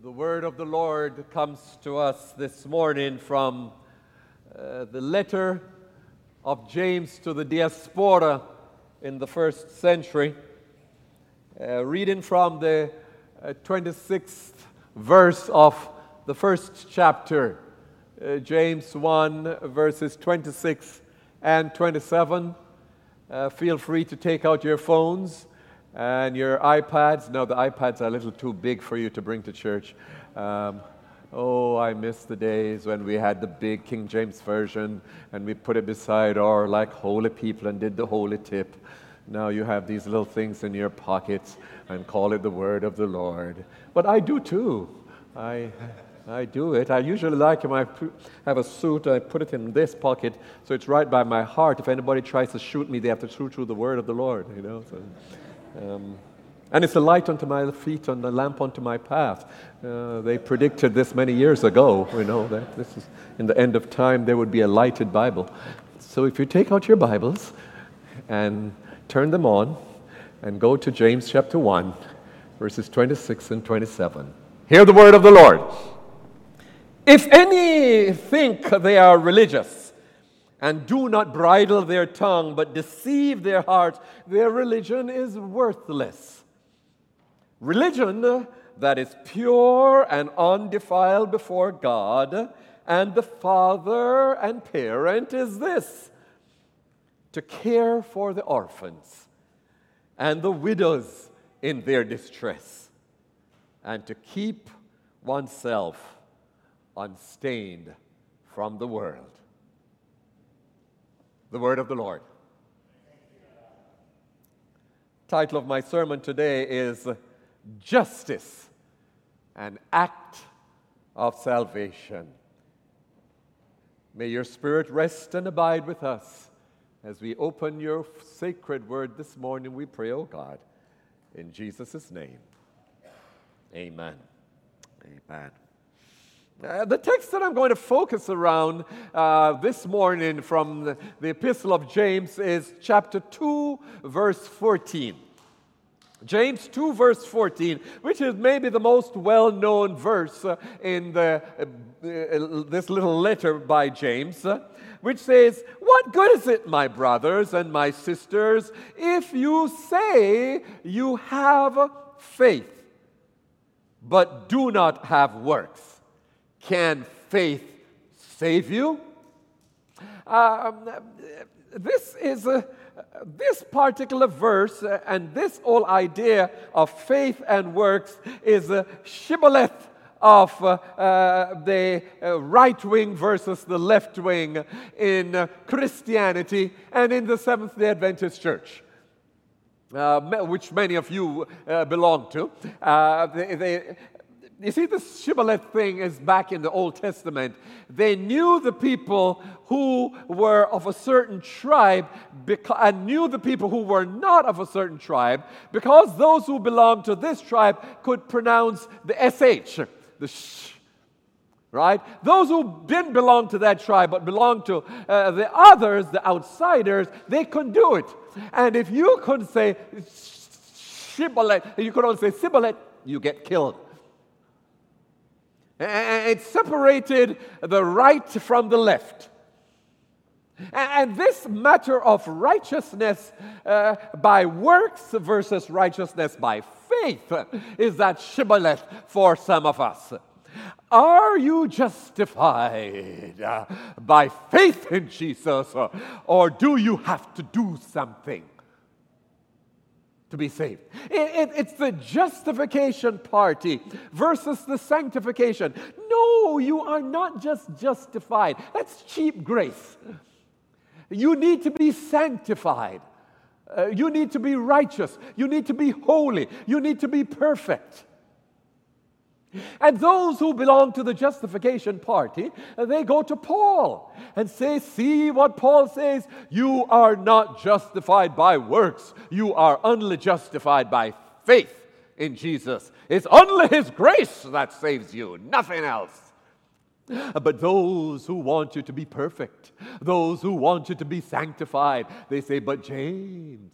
The word of the Lord comes to us this morning from uh, the letter of James to the diaspora in the first century. Uh, reading from the uh, 26th verse of the first chapter, uh, James 1, verses 26 and 27. Uh, feel free to take out your phones and your iPads. No, the iPads are a little too big for you to bring to church. Um, oh, I miss the days when we had the big King James Version and we put it beside our like holy people and did the holy tip. Now you have these little things in your pockets and call it the word of the Lord. But I do too. I, I do it. I usually like when I have a suit, I put it in this pocket so it's right by my heart. If anybody tries to shoot me, they have to shoot through the word of the Lord, you know. So. Um, and it's a light unto my feet and a lamp unto my path. Uh, they predicted this many years ago, you know, that this is in the end of time there would be a lighted Bible. So if you take out your Bibles and turn them on and go to James chapter 1, verses 26 and 27. Hear the word of the Lord. If any think they are religious, and do not bridle their tongue, but deceive their hearts, their religion is worthless. Religion that is pure and undefiled before God and the Father and parent is this to care for the orphans and the widows in their distress, and to keep oneself unstained from the world. The word of the Lord. Title of my sermon today is Justice, an Act of Salvation. May your spirit rest and abide with us as we open your sacred word this morning. We pray, O oh God, in Jesus' name. Amen. Amen. Uh, the text that I'm going to focus around uh, this morning from the, the, Epistle of James is chapter 2, verse 14. James 2, verse 14, which is maybe the most well known verse uh, in the, uh, uh, this little letter by James, which says, What good is it, my brothers and my sisters, if you say you have faith, but do not have works? Can faith save you? Um, this is a, this particular verse uh, and this whole idea of faith and works is a shibboleth of uh, uh, the uh, right wing versus the left wing in uh, Christianity and in the Seventh day Adventist Church. Uh, which many of you belong to. They, they, you see, this shibboleth thing is back in the Old Testament. They knew the people who were of a certain tribe and knew the people who were not of a certain tribe because those who belonged to this tribe could pronounce the SH, the sh, right? Those who didn't belong to that tribe but belonged to uh, the others, the outsiders, they couldn't do it. And if you couldn't say shibboleth, you could only say sibboleth, you get killed. It separated the right from the left. And this matter of righteousness uh, by works versus righteousness by faith is that shibboleth for some of us. Are you justified uh, by faith in Jesus, or do you have to do something? To be saved. It, it, it's the justification party versus the sanctification. No, you are not just justified. That's cheap grace. You need to be sanctified. Uh, you need to be righteous. You need to be holy. You need to be perfect. And those who belong to the justification party, they go to Paul and say, See what Paul says? You are not justified by works, you are only justified by faith in Jesus. It's only His grace that saves you, nothing else. But those who want you to be perfect, those who want you to be sanctified, they say, But James,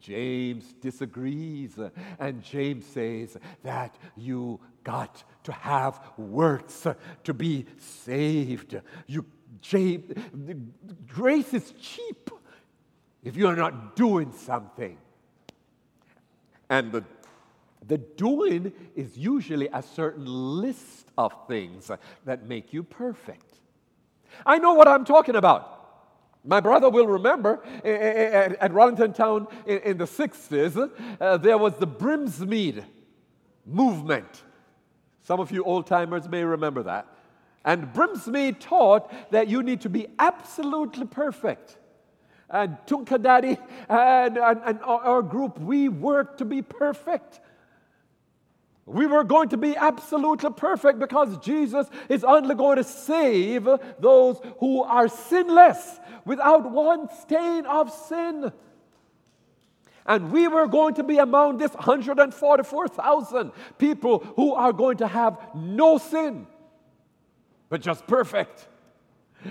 James disagrees, and James says that you got to have works to be saved. You, James, grace is cheap if you're not doing something. And the, the doing is usually a certain list of things that make you perfect. I know what I'm talking about. My brother will remember eh, eh, eh, at Rollington Town in the 60s, uh, there was the Brinsmead movement. Some of you old timers may remember that. And Brinsmead taught that you need to be absolutely perfect. And Tunkadaddy and, and, and our group, we worked to be perfect. We were going to be absolutely perfect because Jesus is only going to save those who are sinless without one stain of sin. And we were going to be among this 144,000 people who are going to have no sin, but just perfect.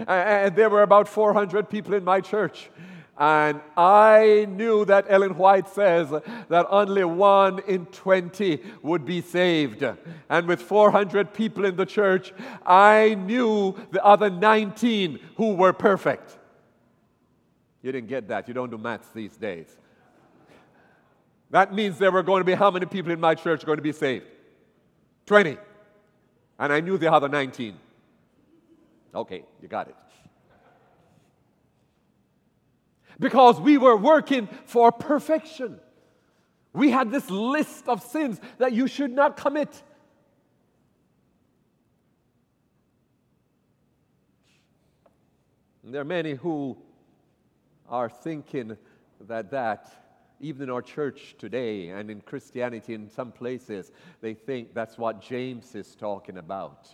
And there were about 400 people in my church. And I knew that Ellen White says that only one in 20 would be saved. And with 400 people in the church, I knew the other 19 who were perfect. You didn't get that. You don't do maths these days. That means there were going to be how many people in my church going to be saved? 20. And I knew the other 19. Okay, you got it. Because we were working for perfection. We had this list of sins that you should not commit. There are many who are thinking that that even in our church today and in Christianity in some places, they think that's what James is talking about.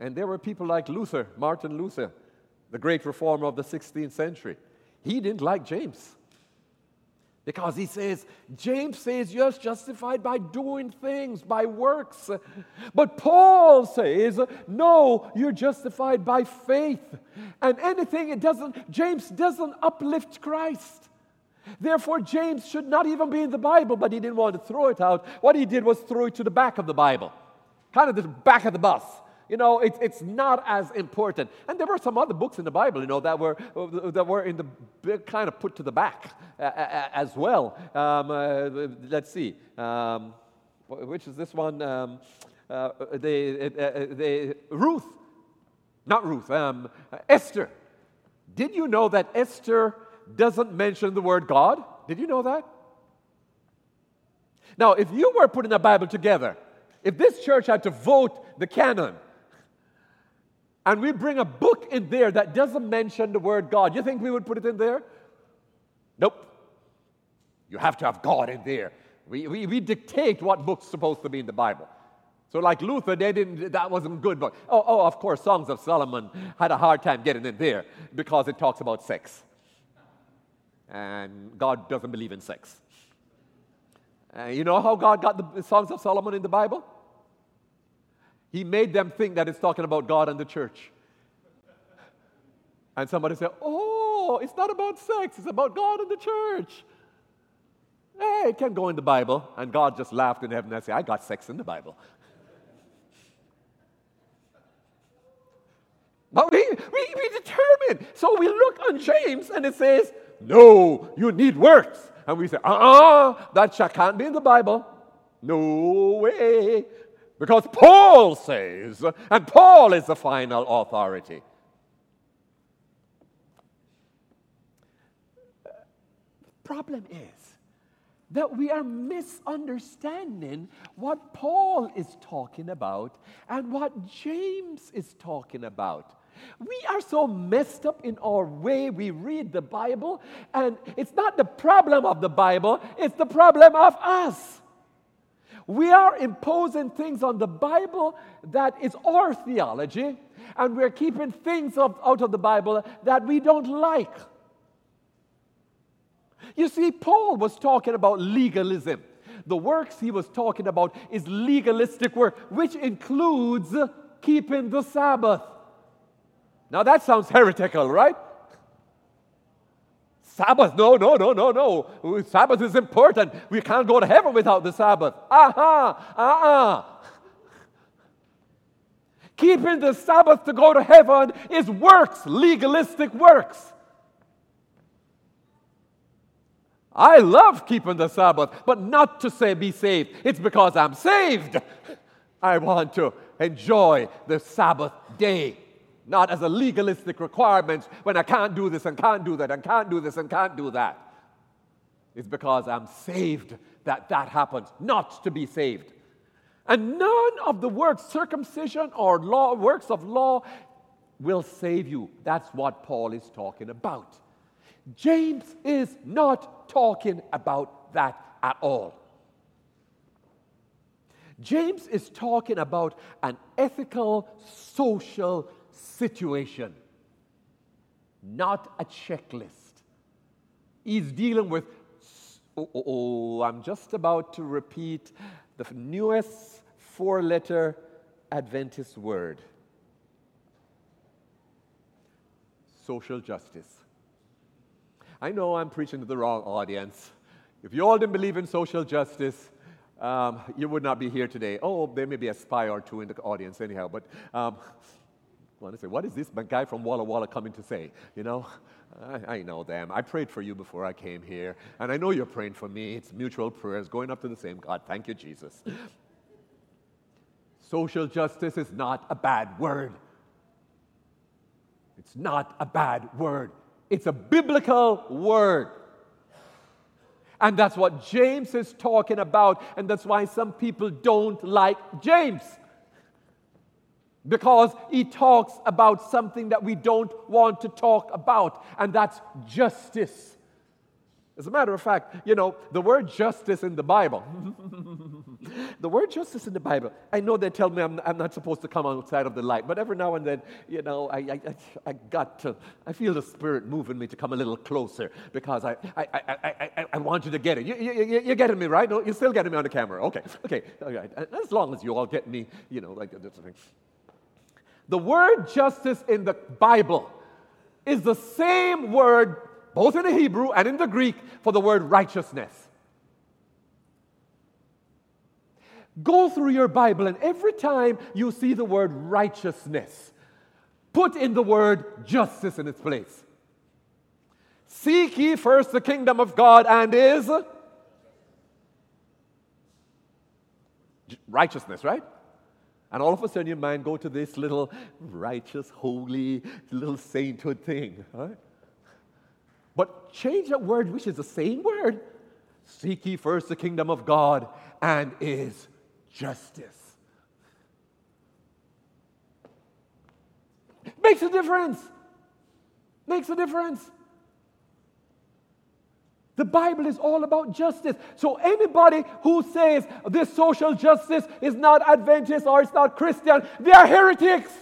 And there were people like Luther, Martin Luther, the great reformer of the 16th century. He didn't like James because he says, James says you're justified by doing things, by works. But Paul says, no, you're justified by faith. And anything it doesn't, James doesn't uplift Christ. Therefore, James should not even be in the Bible, but he didn't want to throw it out. What he did was throw it to the back of the Bible, kind of the back of the bus. You know, it's, it's not as important. And there were some other books in the Bible, you know, that were, that were in the kind of put to the back uh, as well. Um, uh, let's see. Um, which is this one? Um, uh, the, uh, the, Ruth. Not Ruth, um, Esther. Did you know that Esther doesn't mention the word God? Did you know that? Now, if you were putting a Bible together, if this church had to vote the canon, and we bring a book in there that doesn't mention the word God, you think we would put it in there? Nope. You have to have God in there. We, we, we dictate what book's supposed to be in the Bible. So, like Luther, they didn't, that wasn't good. But, oh, oh, of course, Songs of Solomon had a hard time getting in there because it talks about sex. And God doesn't believe in sex. Uh, you know how God got the Songs of Solomon in the Bible? He made them think that it's talking about God and the church. And somebody said, Oh, it's not about sex, it's about God and the church. Hey, it can go in the Bible. And God just laughed in heaven and said, I got sex in the Bible. But we, we, we determine. So we look on James and it says, No, you need works. And we say, Uh uh-uh, uh that can't be in the Bible. No way. Because Paul says, and Paul is the final authority. Problem is that we are misunderstanding what Paul is talking about and what James is talking about. We are so messed up in our way we read the Bible, and it's not the problem of the Bible, it's the problem of us. We are imposing things on the Bible that is our theology, and we're keeping things out of the Bible that we don't like. You see, Paul was talking about legalism. The works he was talking about is legalistic work, which includes keeping the Sabbath. Now that sounds heretical, right? Sabbath, no, no, no, no, no. Sabbath is important. We can't go to heaven without the Sabbath. Aha, uh-uh. Keeping the Sabbath to go to heaven is works, legalistic works. I love keeping the Sabbath, but not to say be saved. It's because I'm saved. I want to enjoy the Sabbath day, not as a legalistic requirement when I can't do this and can't do that and can't do this and can't do that. It's because I'm saved that that happens, not to be saved. And none of the works, circumcision or law, works of law, will save you. That's what Paul is talking about. James is not talking about that at all. James is talking about an ethical, social situation, not a checklist. He's dealing with, oh, oh, oh I'm just about to repeat the newest four letter Adventist word social justice. I know I'm preaching to the wrong audience. If you all didn't believe in social justice, um, you would not be here today. Oh, there may be a spy or two in the audience, anyhow. But um, want to say, what is this guy from Walla Walla coming to say? You know, I, I, know them. I prayed for you before I came here, and I know you're praying for me. It's mutual prayers going up to the same God. Thank you, Jesus. Social justice is not a bad word. It's not a bad word. It's a biblical word. And that's what James is talking about. And that's why some people don't like James. Because he talks about something that we don't want to talk about, and that's justice. As a matter of fact, you know, the word justice in the Bible, the word justice in the Bible, I know they tell me I'm, I'm, not supposed to come outside of the light, but every now and then, you know, I, I, I, got to, I feel the Spirit moving me to come a little closer because I, I, I, I, I want you to get it. You, you, you're getting me, right? No, you're still getting me on the camera. Okay, okay, all right. As long as you all get me, you know, like this thing. The word justice in the Bible is the same word both in the Hebrew and in the Greek, for the word righteousness. Go through your Bible, and every time you see the word righteousness, put in the word justice in its place. Seek ye first the kingdom of God and is righteousness, right? And all of a sudden your mind go to this little righteous, holy, little sainthood thing, right? But change that word, which is the same word. Seek ye first the kingdom of God and is justice. Makes a difference. Makes a difference. The Bible is all about justice. So anybody who says this social justice is not Adventist or it's not Christian, they are heretics.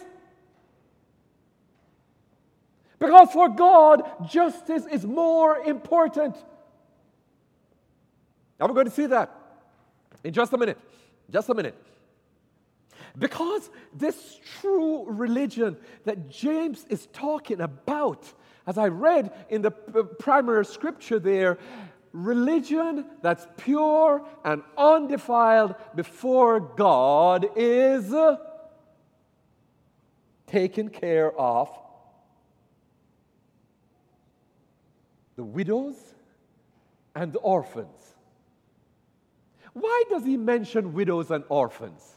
Because for God, justice is more important. Now we're going to see that in just a minute. Just a minute. Because this true religion that James is talking about, as I read in the primary scripture there, religion that's pure and undefiled before God is taken care of the widows and the orphans. Why does he mention widows and orphans?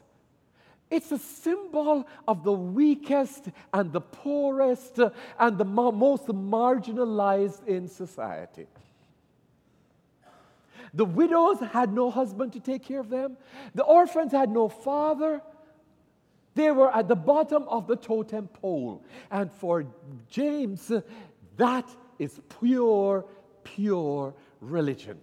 It's a symbol of the weakest and the poorest and the most marginalized in society. The widows had no husband to take care of them, the orphans had no father. They were at the bottom of the totem pole. And for James, that is pure, pure religion.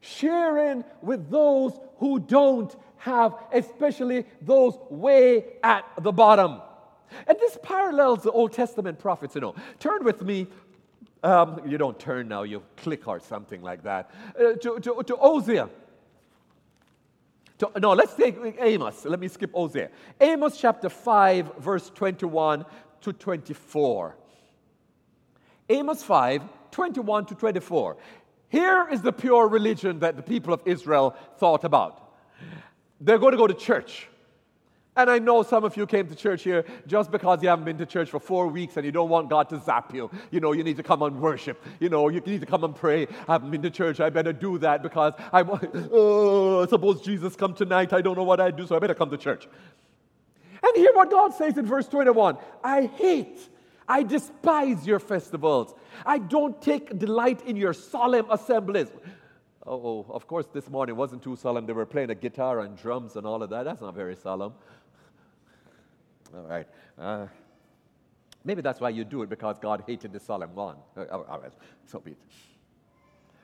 Sharing with those who don't have, especially those way at the bottom. And this parallels the Old Testament prophets, you know. Turn with me, um, you don't turn now, you click or something like that, uh, to, to, to Hosea. To, no, let's take Amos. Let me skip Hosea. Amos chapter 5, verse 21 to 24. Amos 5 21 to 24. Here is the pure religion that the people of Israel thought about. They're going to go to church. And I know some of you came to church here just because you haven't been to church for four weeks and you don't want God to zap you. You know, you need to come and worship. You know, you need to come and pray. I haven't been to church. I better do that because I oh, suppose Jesus come tonight. I don't know what I'd do, so I better come to church. And hear what God says in verse 21 I hate, I despise your festivals. I don't take delight in your solemn assemblies. Oh, of course, this morning wasn't too solemn. They were playing a guitar and drums and all of that. That's not very solemn. All right. Uh, maybe that's why you do it because God hated the solemn one. Uh, all right. So be it.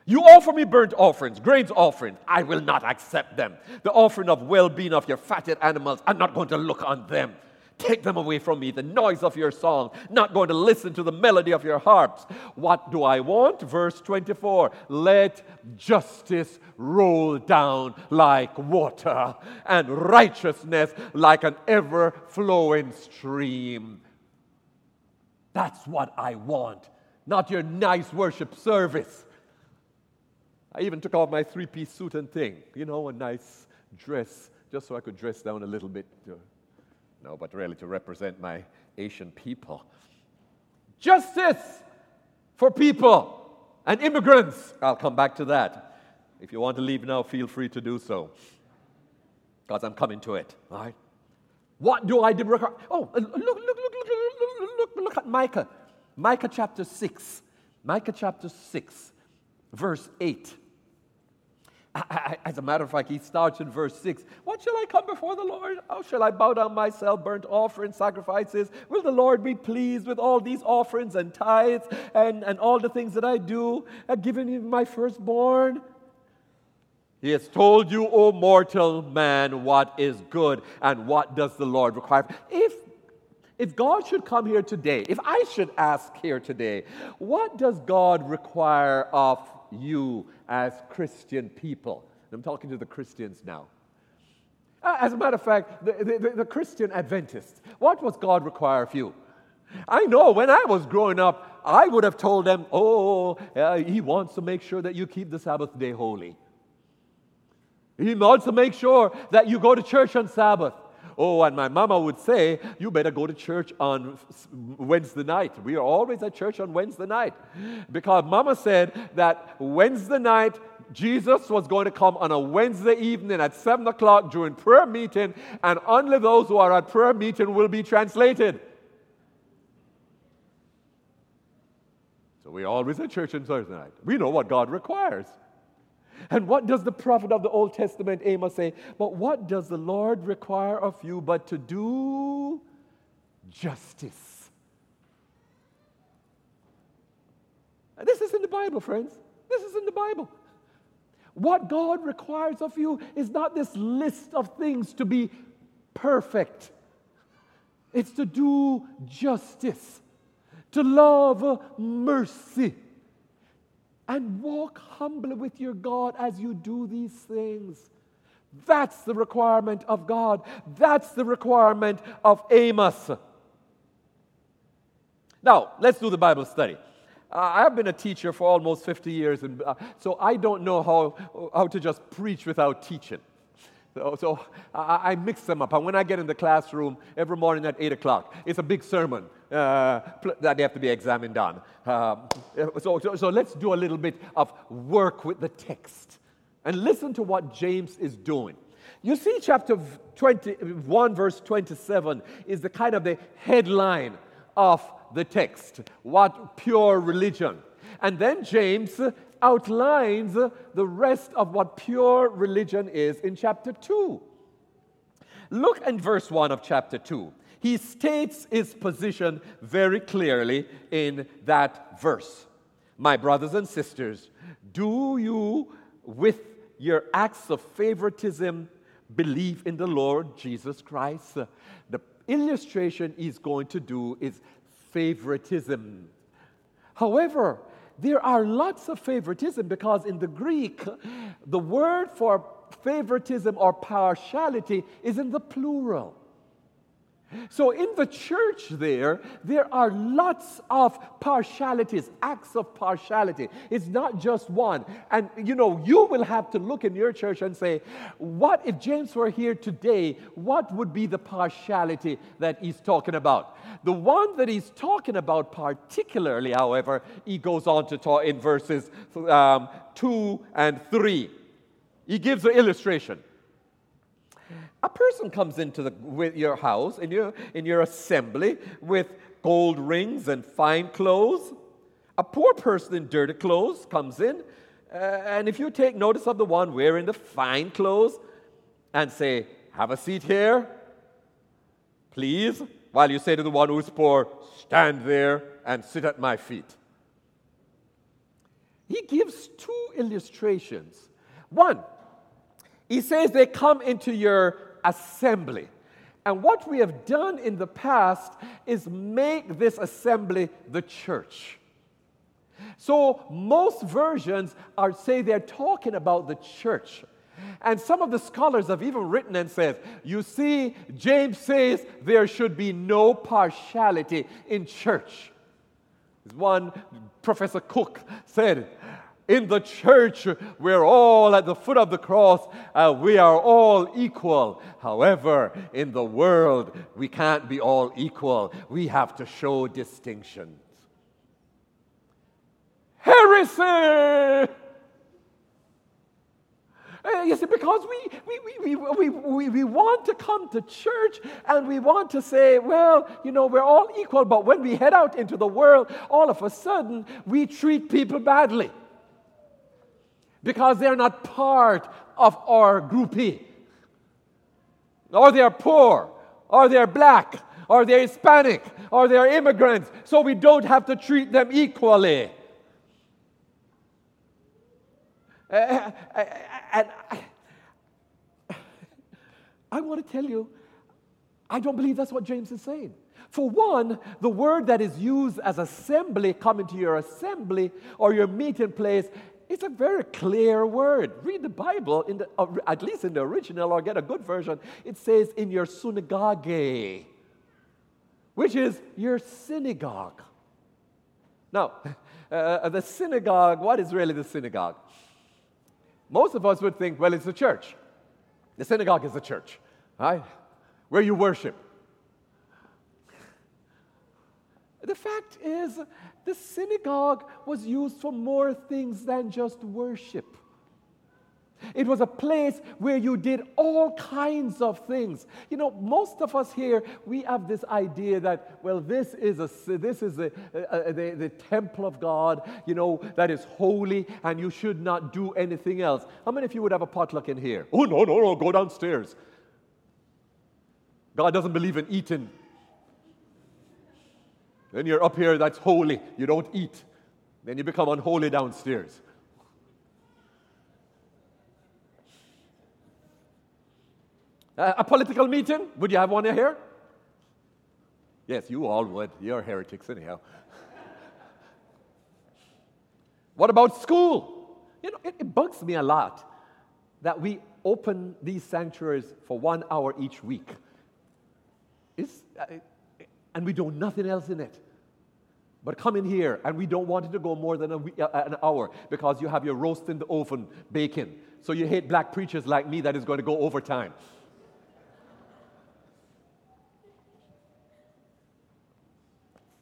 You offer me burnt offerings, grains offerings. I will not accept them. The offering of well being of your fatted animals, I'm not going to look on them. Take them away from me, the noise of your song, not going to listen to the melody of your harps. What do I want? Verse 24 Let justice roll down like water, and righteousness like an ever flowing stream. That's what I want, not your nice worship service. I even took off my three piece suit and thing, you know, a nice dress, just so I could dress down a little bit. Uh, No, but really to represent my Asian people. Justice for people and immigrants. I'll come back to that. If you want to leave now, feel free to do so. Because I'm coming to it, all right? What do I do? Oh, uh, look, look, look, look, look, look, look at Micah. Micah chapter 6. Micah chapter 6, verse 8. As a matter of fact, he starts in verse 6. What shall I come before the Lord? How shall I bow down myself, burnt offerings, sacrifices? Will the Lord be pleased with all these offerings and tithes and, and all the things that I do? Uh, I've given you my firstborn. He has told you, O mortal man, what is good and what does the Lord require. If if God should come here today, if I should ask here today, what does God require of you as Christian people. I'm talking to the Christians now. Uh, as a matter of fact, the, the, the Christian Adventists, what was God require of you? I know when I was growing up, I would have told them, oh, uh, he wants to make sure that you keep the Sabbath day holy. He wants to make sure that you go to church on Sabbath. Oh, and my mama would say, You better go to church on Wednesday night. We are always at church on Wednesday night. Because mama said that Wednesday night, Jesus was going to come on a Wednesday evening at 7 o'clock during prayer meeting, and only those who are at prayer meeting will be translated. So we always at church on Thursday night. We know what God requires. And what does the prophet of the Old Testament Amos say? But what does the Lord require of you but to do justice? This is in the Bible, friends. This is in the Bible. What God requires of you is not this list of things to be perfect, it's to do justice, to love mercy and walk humbly with your God as you do these things. That's the requirement of God. That's the requirement of Amos. Now, let's do the Bible study. Uh, I've been a teacher for almost 50 years, and uh, so I don't know how, how to just preach without teaching. So, so I, I, mix them up. And when I get in the classroom every morning at 8 o'clock, it's a big sermon uh, that they have to be examined on. Um, so, so, so let's do a little bit of work with the text and listen to what James is doing. You see, chapter 21, verse 27 is the kind of the headline of the text. What pure religion. And then James outlines the rest of what pure religion is in chapter 2. Look in verse 1 of chapter 2. He states his position very clearly in that verse. My brothers and sisters, do you, with your acts of favoritism, believe in the Lord Jesus Christ? The illustration he's going to do is favoritism. However, there are lots of favoritism because in the Greek, the word for favoritism or partiality is in the plural. So, in the church, there, there are lots of partialities, acts of partiality. It's not just one. And, you know, you will have to look in your church and say, what if James were here today? What would be the partiality that he's talking about? The one that he's talking about, particularly, however, he goes on to talk in verses um, 2 and 3. He gives an illustration. A person comes into the, with your house, in your, in your assembly, with gold rings and fine clothes. A poor person in dirty clothes comes in, uh, and if you take notice of the one wearing the fine clothes and say, Have a seat here, please, while you say to the one who's poor, Stand there and sit at my feet. He gives two illustrations. One, he says they come into your assembly. And what we have done in the past is make this assembly the church. So most versions are say they're talking about the church. And some of the scholars have even written and said, you see, James says there should be no partiality in church. One Professor Cook said, in the church, we're all at the foot of the cross. Uh, we are all equal. However, in the world, we can't be all equal. We have to show distinctions. Heresy! Uh, you see, because we, we, we, we, we, we want to come to church and we want to say, well, you know, we're all equal, but when we head out into the world, all of a sudden we treat people badly because they're not part of our groupie. Or they're poor, or they're black, or they're Hispanic, or they're immigrants, so we don't have to treat them equally. Uh and I, I want to tell you, I don't believe that's what James is saying. For one, the word that is used as assembly, coming to your assembly or your meeting place, it's a very clear word. Read the Bible, in the, uh, at least in the original, or get a good version. It says in your synagogue, which is your synagogue. Now, uh, the synagogue, what is really the synagogue? Most of us would think, well, it's a church. The synagogue is a church, right? Where you worship. The fact is, the synagogue was used for more things than just worship. It was a place where you did all kinds of things. You know, most of us here, we have this idea that, well, this is, a, this is a, a, a, the, the temple of God, you know, that is holy and you should not do anything else. How many of you would have a potluck in here? Oh, no, no, no, go downstairs. God doesn't believe in eating then you're up here, that's holy. You don't eat. Then you become unholy downstairs. A political meeting? Would you have one here? Yes, you all would. You're heretics, anyhow. what about school? You know, it, it bugs me a lot that we open these sanctuaries for one hour each week. It's, uh, and we do nothing else in it. But come in here, and we don't want it to go more than week, uh, an hour because you have your roast in the oven bacon. So you hate black preachers like me that is going to go overtime.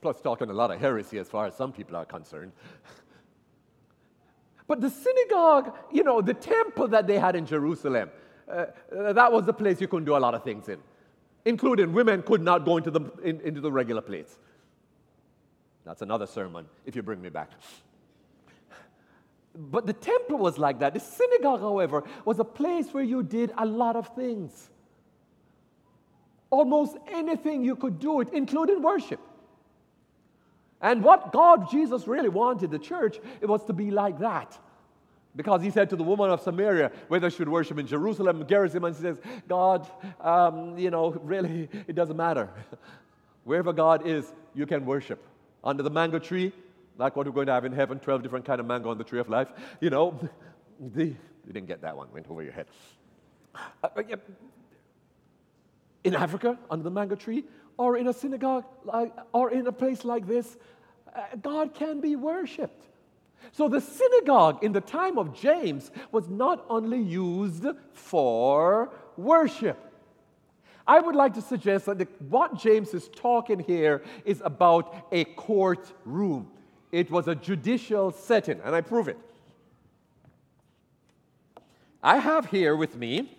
Plus, talking a lot of heresy as far as some people are concerned. But the synagogue, you know, the temple that they had in Jerusalem, uh, that was the place you couldn't do a lot of things in including women could not go into the, in, into the regular place. That's another sermon if you bring me back. But the temple was like that. The synagogue, however, was a place where you did a lot of things. Almost anything you could do it, including worship. And what God, Jesus, really wanted the church, it was to be like that. Because he said to the woman of Samaria whether she should worship in Jerusalem, Gerizim, and she says, God, um, you know, really, it doesn't matter. Wherever God is, you can worship. Under the mango tree, like what we're going to have in heaven, 12 different kind of mango on the tree of life, you know, the, you didn't get that one, went over your head. Uh, in Africa under the mango tree or in a synagogue or in a place like this, uh, God can be worshiped. So the synagogue in the time of James was not only used for worship. I would like to suggest that the, what James is talking here is about a courtroom. It was a judicial setting, and I prove it. I have here with me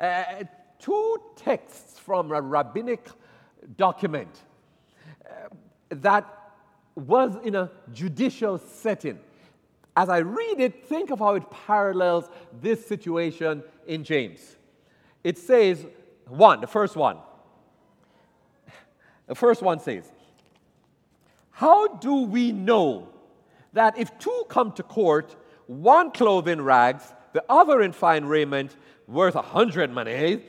uh, two texts from a rabbinic document uh, that was in a judicial setting. As I read it, think of how it parallels this situation in James. It says, one, the first one. The first one says, How do we know that if two come to court, one clothed in rags, the other in fine raiment, worth a hundred money,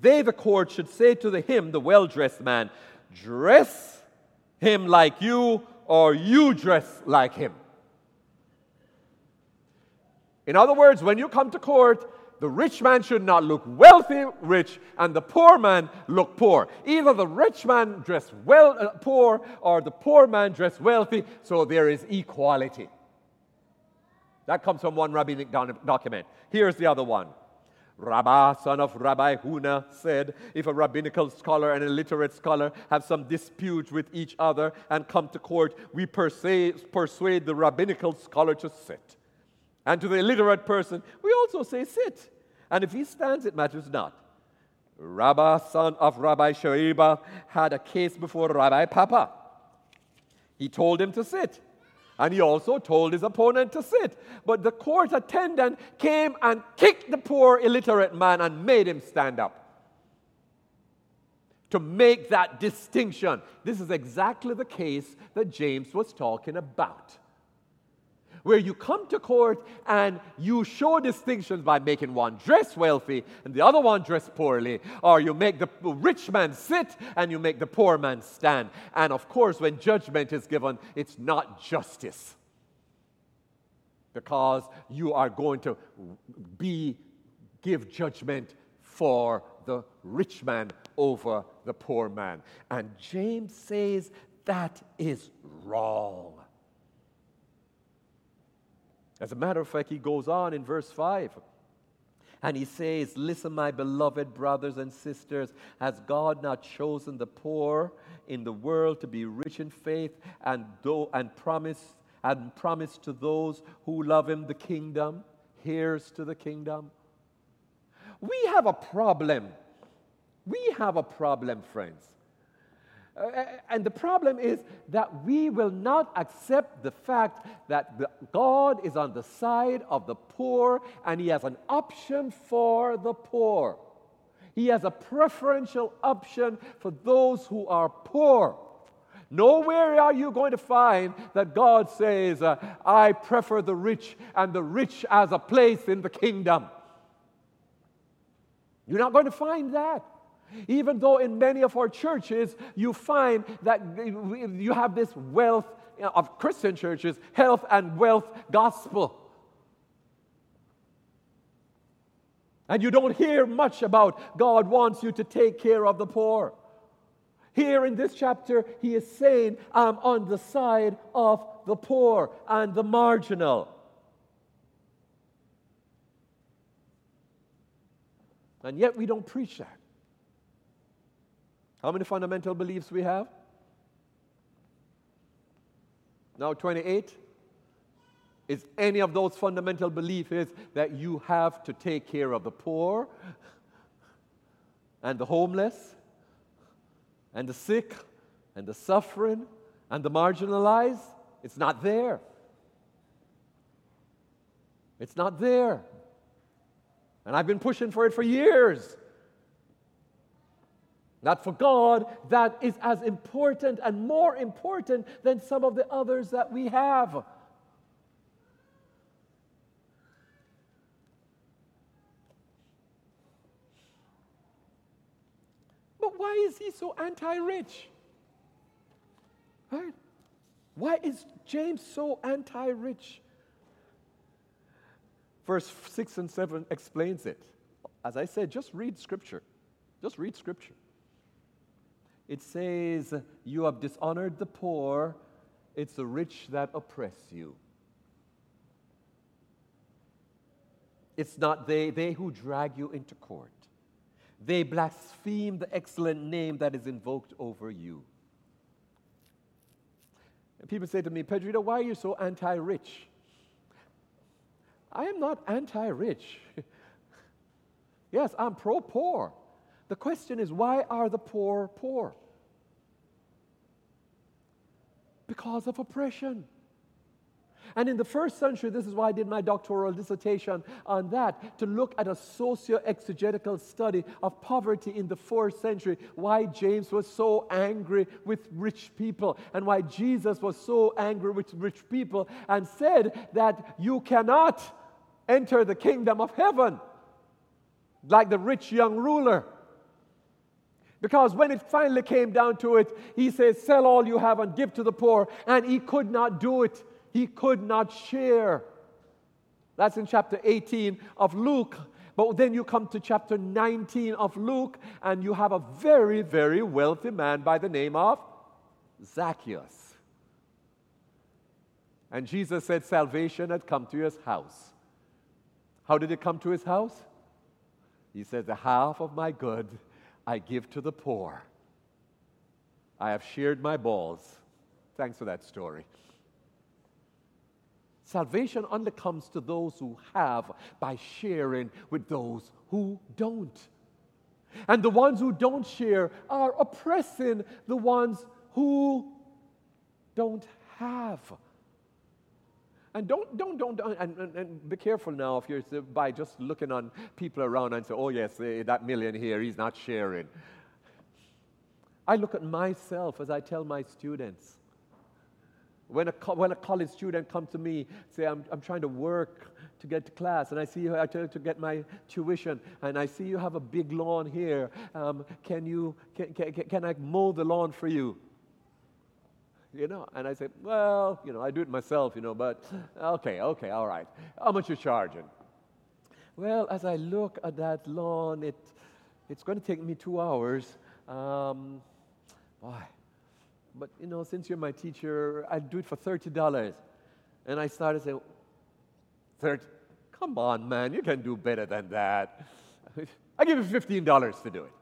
they, the court, should say to the him, the well dressed man, Dress him like you, or you dress like him. In other words, when you come to court, the rich man should not look wealthy, rich, and the poor man look poor. Either the rich man dress well, uh, poor, or the poor man dress wealthy, so there is equality. That comes from one rabbinic document. Here's the other one. Rabbah, son of Rabbi Huna, said, If a rabbinical scholar and a literate scholar have some dispute with each other and come to court, we persuade, persuade the rabbinical scholar to sit. And to the illiterate person, we also say, Sit. And if he stands, it matters not. Rabbah, son of Rabbi Sheba, had a case before Rabbi Papa. He told him to sit. And he also told his opponent to sit. But the court attendant came and kicked the poor illiterate man and made him stand up. To make that distinction. This is exactly the case that James was talking about where you come to court and you show distinctions by making one dress wealthy and the other one dress poorly, or you make the rich man sit and you make the poor man stand. And of course, when judgment is given, it's not justice because you are going to be give judgment for the rich man over the poor man. And James says that is wrong. As a matter of fact, he goes on in verse 5. And he says, Listen, my beloved brothers and sisters, has God not chosen the poor in the world to be rich in faith and, do, and, promise, and to those who love him the kingdom? Here's to the kingdom. We have a problem. We have a problem, friends. Uh, and the problem is that we will not accept the fact that the God is on the side of the poor and He has an option for the poor. He has a preferential option for those who are poor. Nowhere are you going to find that God says, uh, I prefer the rich and the rich as a place in the kingdom. You're not going to find that. Even though in many of our churches you find that you have this wealth of Christian churches, health and wealth gospel. And you don't hear much about God wants you to take care of the poor. Here in this chapter, he is saying, I'm on the side of the poor and the marginal. And yet we don't preach that. How many fundamental beliefs we have? Now 28. Is any of those fundamental beliefs is that you have to take care of the poor and the homeless and the sick and the suffering and the marginalized? It's not there. It's not there. And I've been pushing for it for years. Not for God, that is as important and more important than some of the others that we have. But why is he so anti rich? Right? Why is James so anti rich? Verse 6 and 7 explains it. As I said, just read Scripture. Just read Scripture. It says, You have dishonored the poor, it's the rich that oppress you. It's not they, they who drag you into court. They blaspheme the excellent name that is invoked over you. And people say to me, Pedrito, why are you so anti rich? I am not anti rich. yes, I'm pro poor. The question is, why are the poor poor? Because of oppression. And in the first century, this is why I did my doctoral dissertation on that, to look at a socio exegetical study of poverty in the fourth century, why James was so angry with rich people, and why Jesus was so angry with rich people, and said that you cannot enter the kingdom of heaven like the rich young ruler. Because when it finally came down to it, he says, Sell all you have and give to the poor. And he could not do it he could not share. That's in chapter 18 of Luke. But then you come to chapter 19 of Luke, and you have a very, very wealthy man by the name of Zacchaeus. And Jesus said salvation had come to his house. How did it come to his house? He said, The half of my good I give to the poor. I have shared my balls. Thanks for that story. Salvation only comes to those who have by sharing with those who don't. And the ones who don't share are oppressing the ones who don't have. And don't, don't, don't, and, and, and, be careful now if you're by just looking on people around and say, oh, yes, eh, that million here, he's not sharing. I look at myself as I tell my students when a, when a college student comes to me, say, I'm, I'm trying to work to get to class, and I see you, I tell you to get my tuition, and I see you have a big lawn here. Um, can you, can, can, can I mow the lawn for you? You know, and I say, well, you know, I do it myself, you know, but okay, okay, all right. How much you charging? Well, as I look at that lawn, it, it's going to take me two hours. Um, why? but you know, since you're my teacher, I'd do it for $30. And I started saying, 30, come on, man, you can do better than that. I give you $15 to do it.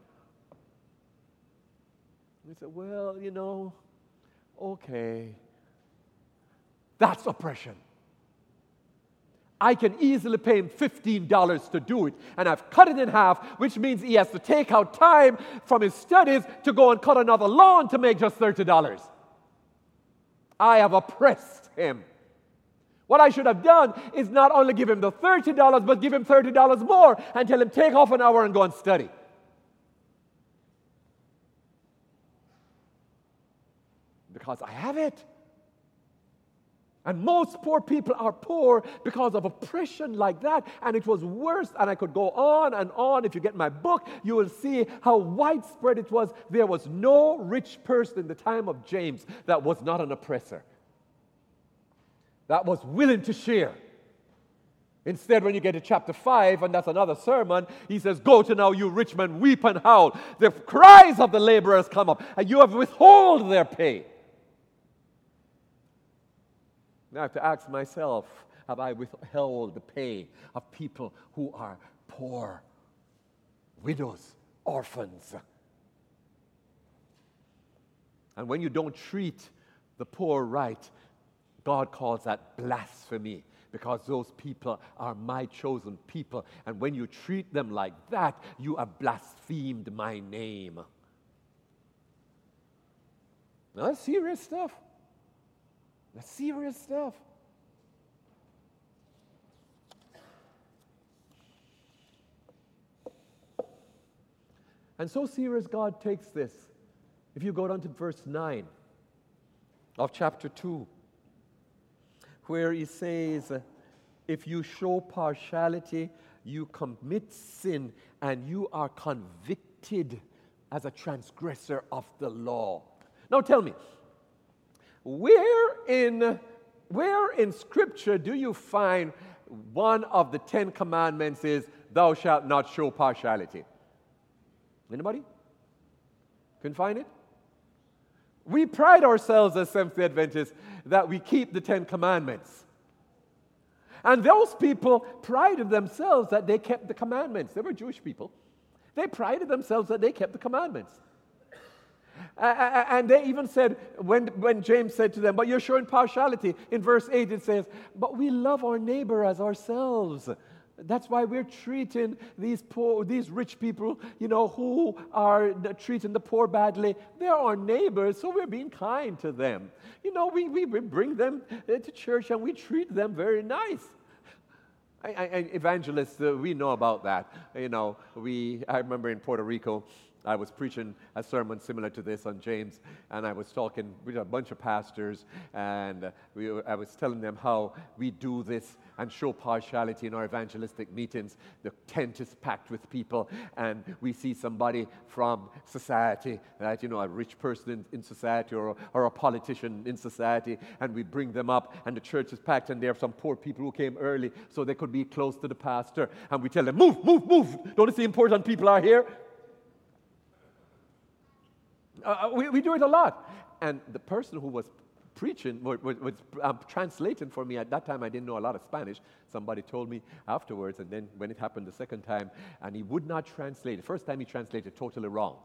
He said, well, you know, okay. That's oppression. I can easily pay him $15 to do it. And I've cut it in half, which means he has to take out time from his studies to go and cut another lawn to make just $30. I have oppressed him. What I should have done is not only give him the $30, but give him $30 more and tell him, take off an hour and go and study. Because I have it. And most poor people are poor because of oppression like that. And it was worse. And I could go on and on. If you get my book, you will see how widespread it was. There was no rich person in the time of James that was not an oppressor, that was willing to share. Instead, when you get to chapter 5, and that's another sermon, he says, Go to now, you rich men, weep and howl. The cries of the laborers come up, and you have withheld their pay. Now I have to ask myself have I withheld the pay of people who are poor, widows, orphans? And when you don't treat the poor right, God calls that blasphemy because those people are my chosen people. And when you treat them like that, you have blasphemed my name. Now, that's serious stuff. That's serious stuff. And so serious God takes this. If you go down to verse 9 of chapter 2, where he says, If you show partiality, you commit sin and you are convicted as a transgressor of the law. Now tell me, where in, where in Scripture do you find one of the Ten Commandments is, Thou shalt not show partiality? Anybody? Can find it? We pride ourselves as Seventh day Adventists that we keep the Ten Commandments. And those people prided themselves that they kept the commandments. They were Jewish people. They prided themselves that they kept the commandments. And they even said, when, when James said to them, But you're showing partiality, in verse 8 it says, But we love our neighbor as ourselves. That's why we're treating these poor, these rich people, you know, who are treating the poor badly. They're our neighbors, so we're being kind to them. You know, we, we bring them uh, to church and we treat them very nice. I, I, evangelists, uh, we know about that. You know, we, I remember in Puerto Rico, I was preaching a sermon similar to this on James, and I was talking with a bunch of pastors, and we, I was telling them how we do this and show partiality in our evangelistic meetings. The tent is packed with people, and we see somebody from society, right, you know, a rich person in, in society or, or a politician in society, and we bring them up, and the church is packed, and there are some poor people who came early so they could be close to the pastor, and we tell them, Move, move, move. Don't you see important people are here? Uh, uh, we, we do it a lot. And the person who was preaching, was, was um, translating for me at that time, I didn't know a lot of Spanish. Somebody told me afterwards, and then when it happened the second time, and he would not translate. The first time he translated totally wrong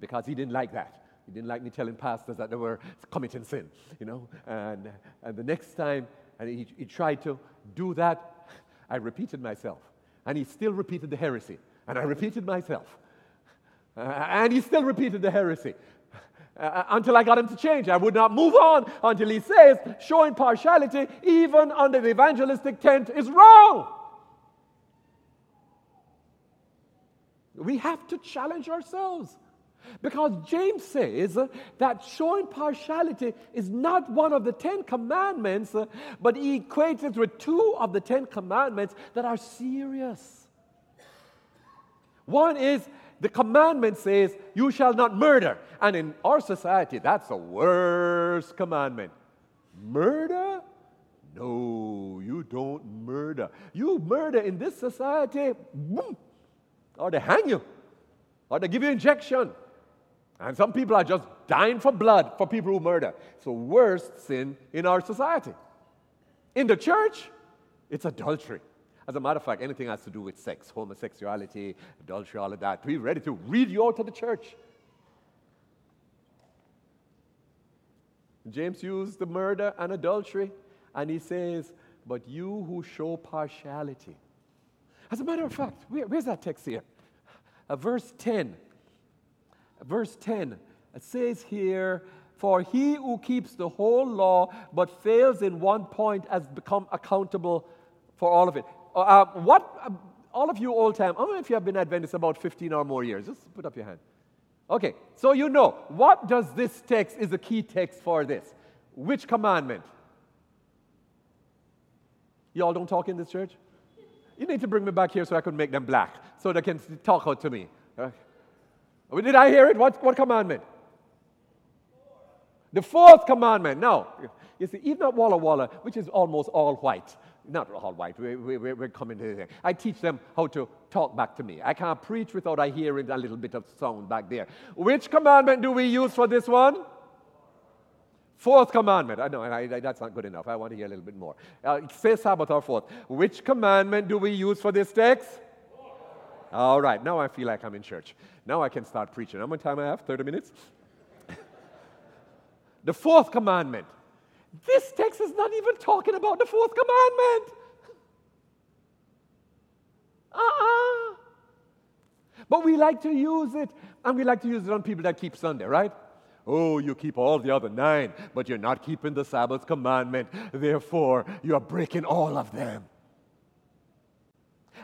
because he didn't like that. He didn't like me telling pastors that they were committing sin, you know. And, and the next time, and he, he tried to do that, I repeated myself. And he still repeated the heresy. And I repeated myself. Uh, and he still repeated the heresy. Uh, uh, until I got him to change. I would not move on until he says showing partiality, even under the evangelistic tent, is wrong. We have to challenge ourselves. Because James says that showing partiality is not one of the Ten Commandments, but he equates it with two of the Ten Commandments that are serious. One is the commandment says, You shall not murder. And in our society, that's the worst commandment. Murder? No, you don't murder. You murder in this society, boom, or they hang you, or they give you injection. And some people are just dying for blood for people who murder. It's the worst sin in our society. In the church, it's adultery. As a matter of fact, anything has to do with sex, homosexuality, adultery, all of that, we're ready to read you out of the church. James used the murder and adultery, and he says, But you who show partiality. As a matter of fact, where, where's that text here? Uh, verse 10. Verse 10. It says here, For he who keeps the whole law but fails in one point has become accountable for all of it. Uh, uh, what, uh, all of you old time, I don't know if you have been Adventist about 15 or more years. Just put up your hand. Okay, so you know, what does this text is the key text for this? Which commandment? Y'all don't talk in this church? You need to bring me back here so I can make them black, so they can talk out to me. Uh, did I hear it? What, what commandment? The fourth commandment. No. You see, even at Walla Walla, which is almost all white, not all white, we, we, we're coming. I teach them how to talk back to me. I can't preach without I hearing a little bit of sound back there. Which commandment do we use for this one? Fourth commandment. I know I, I, that's not good enough. I want to hear a little bit more. Uh, say Sabbath or fourth. Which commandment do we use for this text? All right, now I feel like I'm in church. Now I can start preaching. How much time I have? 30 minutes? the fourth commandment. This text is not even talking about the fourth commandment. Uh-uh. But we like to use it, and we like to use it on people that keep Sunday, right? Oh, you keep all the other nine, but you're not keeping the Sabbath commandment. Therefore, you are breaking all of them.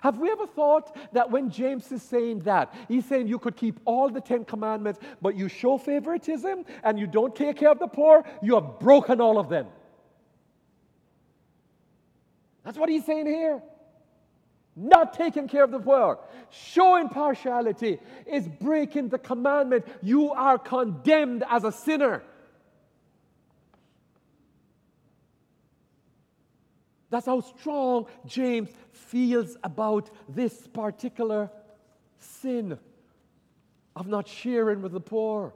Have we ever thought that when James is saying that, he's saying you could keep all the Ten Commandments, but you show favoritism and you don't take care of the poor, you have broken all of them. That's what he's saying here. Not taking care of the poor, showing partiality is breaking the commandment. You are condemned as a sinner. That's how strong James feels about this particular sin of not sharing with the poor.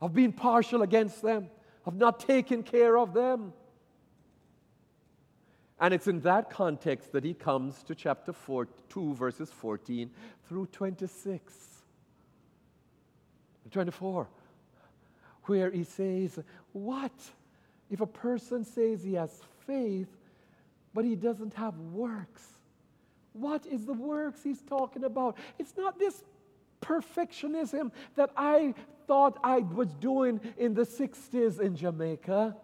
of being partial against them, of not taking care of them. And it's in that context that he comes to chapter 4, 2, verses 14 through 26. 24, where he says, What if a person says he has faith, but he doesn't have works? What is the works he's talking about? It's not this perfectionism that I thought I was doing in the 60s in Jamaica.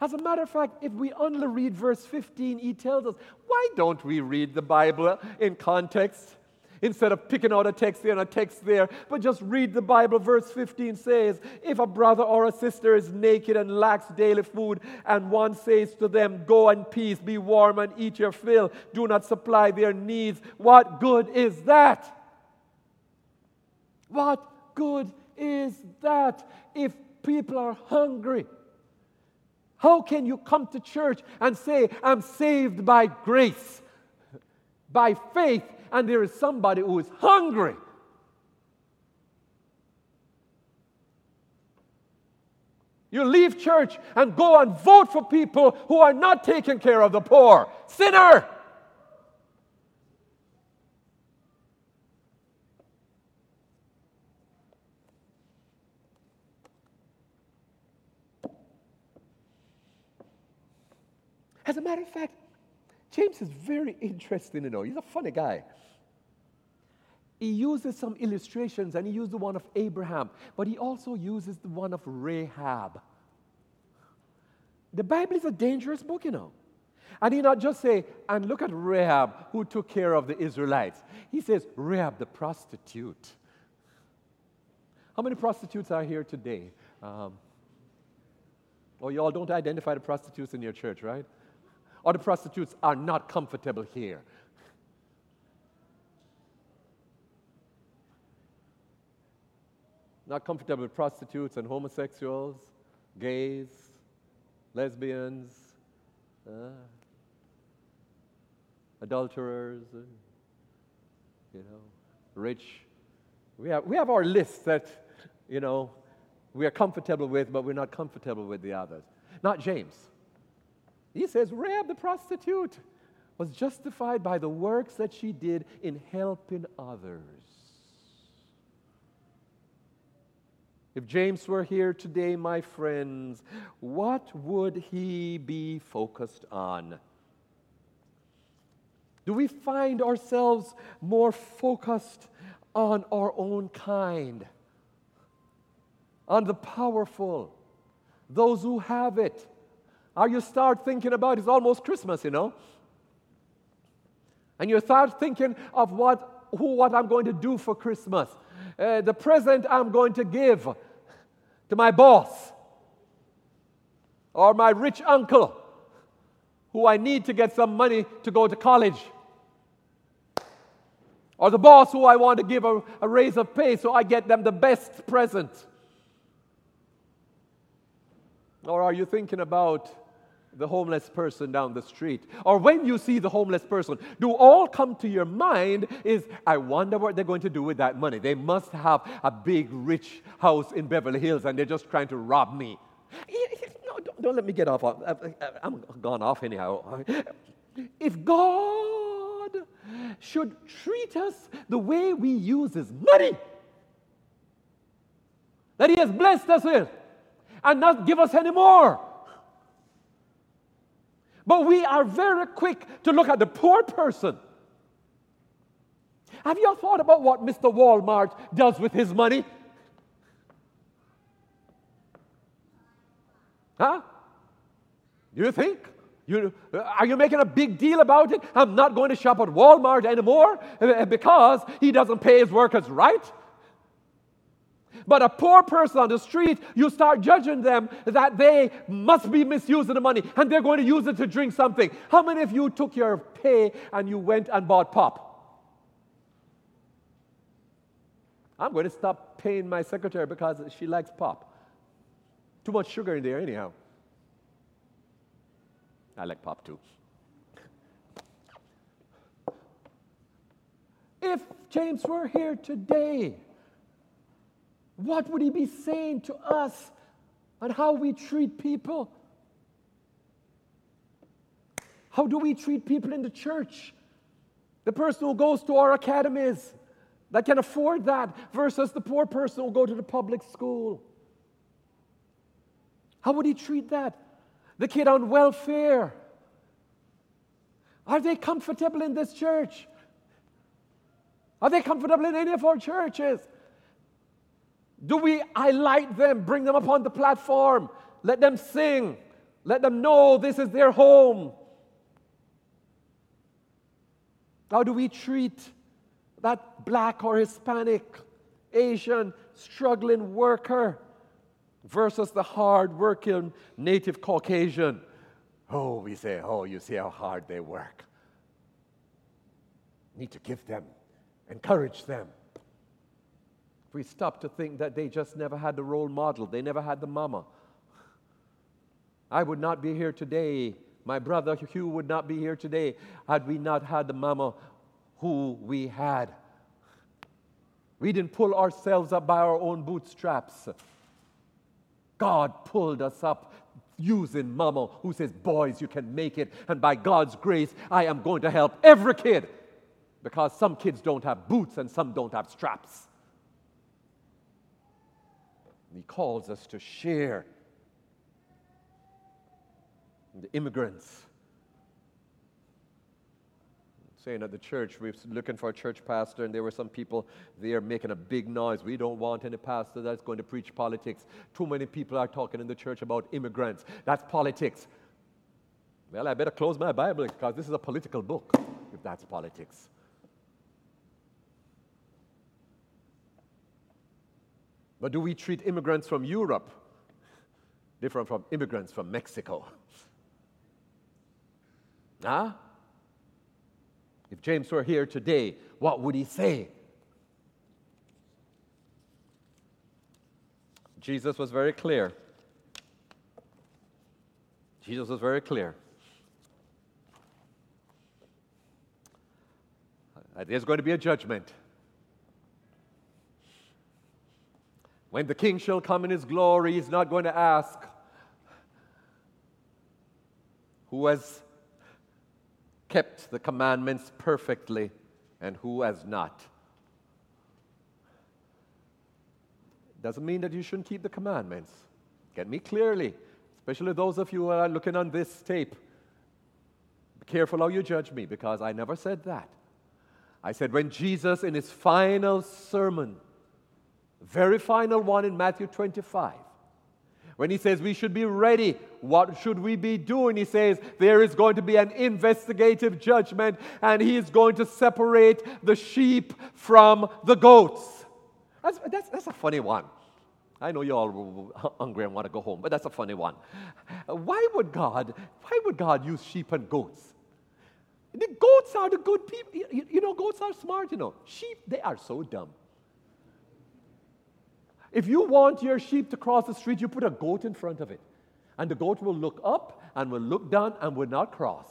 As a matter of fact, if we only read verse 15, he tells us, why don't we read the Bible in context? Instead of picking out a text here and a text there, but just read the Bible. Verse 15 says, If a brother or a sister is naked and lacks daily food, and one says to them, Go in peace, be warm and eat your fill, do not supply their needs, what good is that? What good is that if people are hungry? How can you come to church and say, I'm saved by grace, by faith, and there is somebody who is hungry? You leave church and go and vote for people who are not taking care of the poor. Sinner! As a matter of fact, James is very interesting, you know. He's a funny guy. He uses some illustrations and he used the one of Abraham, but he also uses the one of Rahab. The Bible is a dangerous book, you know. And he not just say, and look at Rahab who took care of the Israelites. He says, Rahab the prostitute. How many prostitutes are here today? Um, oh, you all don't identify the prostitutes in your church, right? Or the prostitutes are not comfortable here. Not comfortable with prostitutes and homosexuals, gays, lesbians, uh, adulterers, uh, you know, rich. We have, we have our list that, you know, we are comfortable with, but we're not comfortable with the others. Not James. He says Rahab the prostitute was justified by the works that she did in helping others. If James were here today, my friends, what would he be focused on? Do we find ourselves more focused on our own kind, on the powerful, those who have it? Or you start thinking about it's almost Christmas, you know. And you start thinking of what, who, what I'm going to do for Christmas, uh, the present I'm going to give to my boss or my rich uncle who I need to get some money to go to college. Or the boss who I want to give a, a raise of pay so I get them the best present. Or are you thinking about the homeless person down the street, or when you see the homeless person, do all come to your mind is, I wonder what they're going to do with that money. They must have a big, rich house in Beverly Hills and they're just trying to rob me. No, don't, don't let me get off. I'm gone off anyhow. If God should treat us the way we use His money that He has blessed us with and not give us any more, but we are very quick to look at the poor person. Have you thought about what Mr. Walmart does with his money? Huh? You think? You, are you making a big deal about it? I'm not going to shop at Walmart anymore eh, because he doesn't pay his workers right? But a poor person on the street, you start judging them that they must be misusing the money and they're going to use it to drink something. How many of you took your pay and you went and bought pop? I'm going to stop paying my secretary because she likes pop. Too much sugar in there, anyhow. I like pop too. If James were here today, What would he be saying to us on how we treat people? How do we treat people in the church? The person who goes to our academies that can afford that versus the poor person who go to the public school. How would he treat that? The kid on welfare. Are they comfortable in this church? Are they comfortable in any of our churches? Do we highlight them, bring them upon the platform, let them sing, let them know this is their home? How do we treat that black or Hispanic, Asian, struggling worker versus the hard working native Caucasian? Oh, we say, oh, you see how hard they work. Need to give them, encourage them. We stop to think that they just never had the role model, they never had the mama. I would not be here today. My brother Hugh would not be here today had we not had the mama who we had. We didn't pull ourselves up by our own bootstraps. God pulled us up using mama who says, Boys, you can make it. And by God's grace, I am going to help every kid because some kids don't have boots and some don't have straps. He calls us to share the immigrants. Saying at the church, we were looking for a church pastor, and there were some people there making a big noise. We don't want any pastor that's going to preach politics. Too many people are talking in the church about immigrants. That's politics. Well, I better close my Bible because this is a political book, if that's politics. But do we treat immigrants from Europe different from immigrants from Mexico? Huh? If James were here today, what would he say? Jesus was very clear. Jesus was very clear. There's going to be a judgment. When the king shall come in his glory, he's not going to ask, Who has kept the commandments perfectly and who has not? Doesn't mean that you shouldn't keep the commandments. Get me clearly, especially those of you who are looking on this tape. Be careful how you judge me because I never said that. I said when Jesus, in his final sermon, very final one in Matthew 25. When he says we should be ready, what should we be doing? He says there is going to be an investigative judgment and he is going to separate the sheep from the goats. That's, that's, that's a funny one. I know you're all hungry and want to go home, but that's a funny one. Why would God, why would God use sheep and goats? The goats are the good people. You, you know, goats are smart, you know. Sheep, they are so dumb. If you want your sheep to cross the street, you put a goat in front of it. And the goat will look up and will look down and will not cross.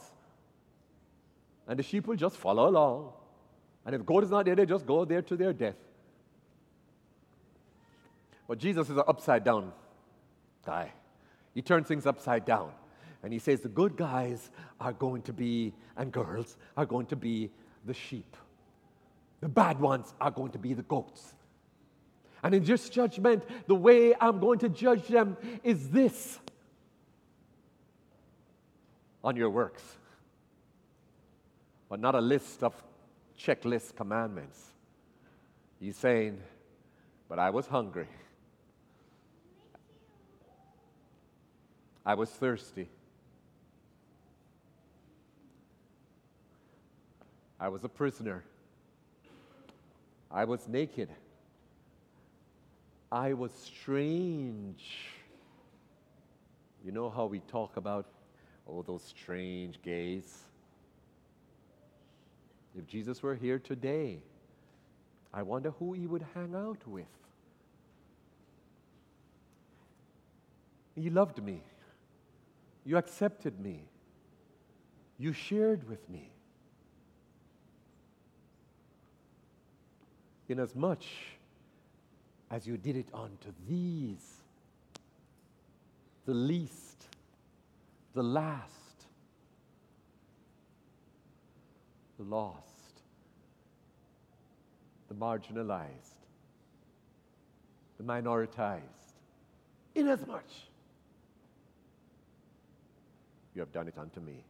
And the sheep will just follow along. And if goat is not there, they just go there to their death. But Jesus is an upside down guy. He turns things upside down. And he says the good guys are going to be, and girls are going to be the sheep. The bad ones are going to be the goats. And in just judgment, the way I'm going to judge them is this on your works, but not a list of checklist commandments. He's saying, But I was hungry, I was thirsty. I was a prisoner. I was naked. I was strange. You know how we talk about, oh, those strange gays? If Jesus were here today, I wonder who he would hang out with. You loved me. You accepted me. You shared with me. Inasmuch as you did it unto these, the least, the last, the lost, the marginalized, the minoritized, inasmuch. You have done it unto me.